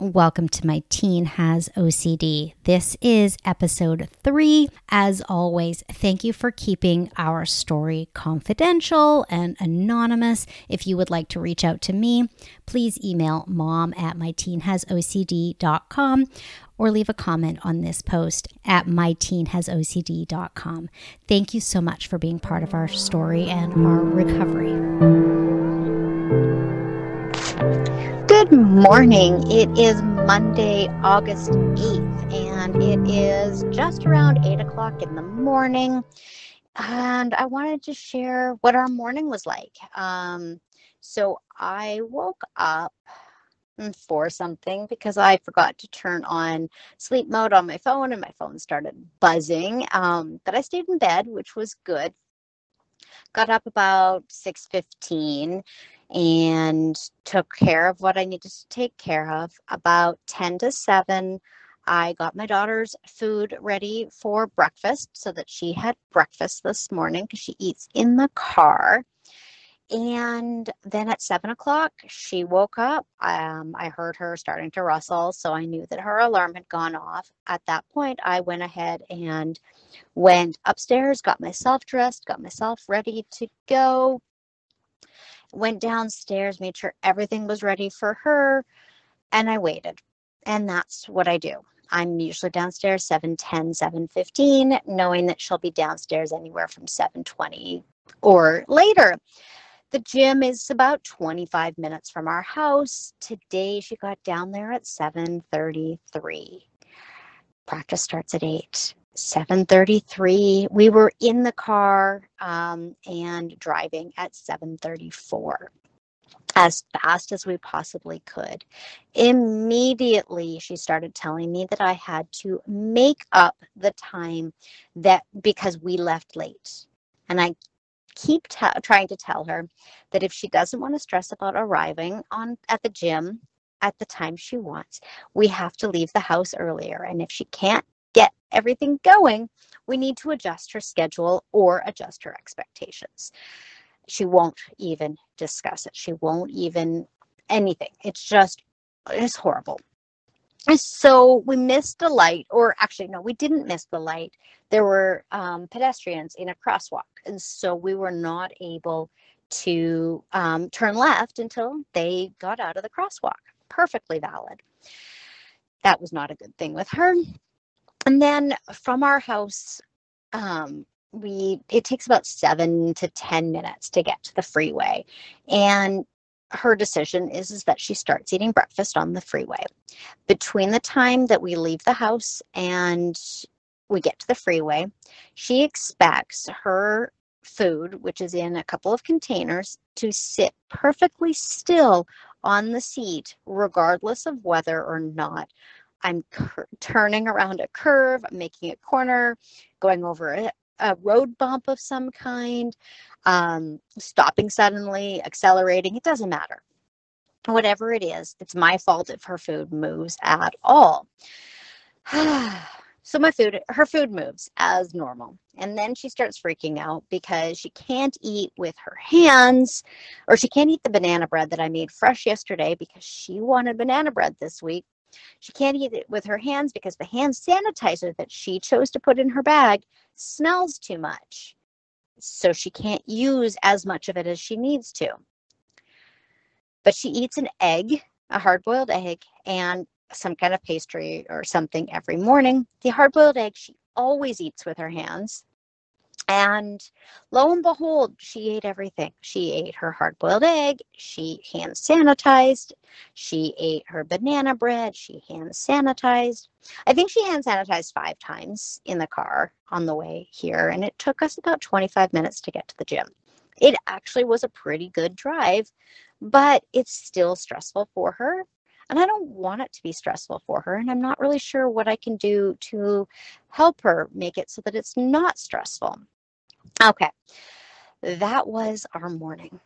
Welcome to My Teen Has OCD. This is episode three. As always, thank you for keeping our story confidential and anonymous. If you would like to reach out to me, please email mom at myteenhasocd.com or leave a comment on this post at myteenhasocd.com. Thank you so much for being part of our story and our recovery. Morning. It is Monday, August 8th, and it is just around 8 o'clock in the morning. And I wanted to share what our morning was like. Um, so I woke up for something because I forgot to turn on sleep mode on my phone and my phone started buzzing. Um, but I stayed in bed, which was good. Got up about 6:15 and took care of what I needed to take care of. About 10 to 7, I got my daughter's food ready for breakfast so that she had breakfast this morning because she eats in the car. And then at seven o'clock, she woke up. Um, I heard her starting to rustle, so I knew that her alarm had gone off. At that point, I went ahead and went upstairs, got myself dressed, got myself ready to go, went downstairs, made sure everything was ready for her, and I waited. And that's what I do. I'm usually downstairs 7:10, 7:15, knowing that she'll be downstairs anywhere from 7:20 or later. The gym is about 25 minutes from our house. Today she got down there at 7:33. Practice starts at 8. 7:33. We were in the car um, and driving at 7:34 as fast as we possibly could. Immediately, she started telling me that I had to make up the time that because we left late. And I keep t- trying to tell her that if she doesn't want to stress about arriving on at the gym at the time she wants, we have to leave the house earlier. And if she can't get everything going, we need to adjust her schedule or adjust her expectations. She won't even discuss it. She won't even anything. It's just, it's horrible. So we missed a light, or actually, no, we didn't miss the light. There were um, pedestrians in a crosswalk. And so we were not able to um, turn left until they got out of the crosswalk. Perfectly valid. That was not a good thing with her and then from our house um, we it takes about seven to ten minutes to get to the freeway. And her decision is, is that she starts eating breakfast on the freeway. Between the time that we leave the house and we get to the freeway she expects her food which is in a couple of containers to sit perfectly still on the seat regardless of whether or not I'm cur- turning around a curve, making a corner, going over a, a road bump of some kind, um, stopping suddenly, accelerating. It doesn't matter. Whatever it is, it's my fault if her food moves at all. so my food, her food moves as normal. And then she starts freaking out because she can't eat with her hands or she can't eat the banana bread that I made fresh yesterday because she wanted banana bread this week she can't eat it with her hands because the hand sanitizer that she chose to put in her bag smells too much. So she can't use as much of it as she needs to. But she eats an egg, a hard boiled egg, and some kind of pastry or something every morning. The hard boiled egg she always eats with her hands. And lo and behold, she ate everything. She ate her hard boiled egg. She hand sanitized. She ate her banana bread. She hand sanitized. I think she hand sanitized five times in the car on the way here. And it took us about 25 minutes to get to the gym. It actually was a pretty good drive, but it's still stressful for her. And I don't want it to be stressful for her. And I'm not really sure what I can do to help her make it so that it's not stressful. Okay. That was our morning.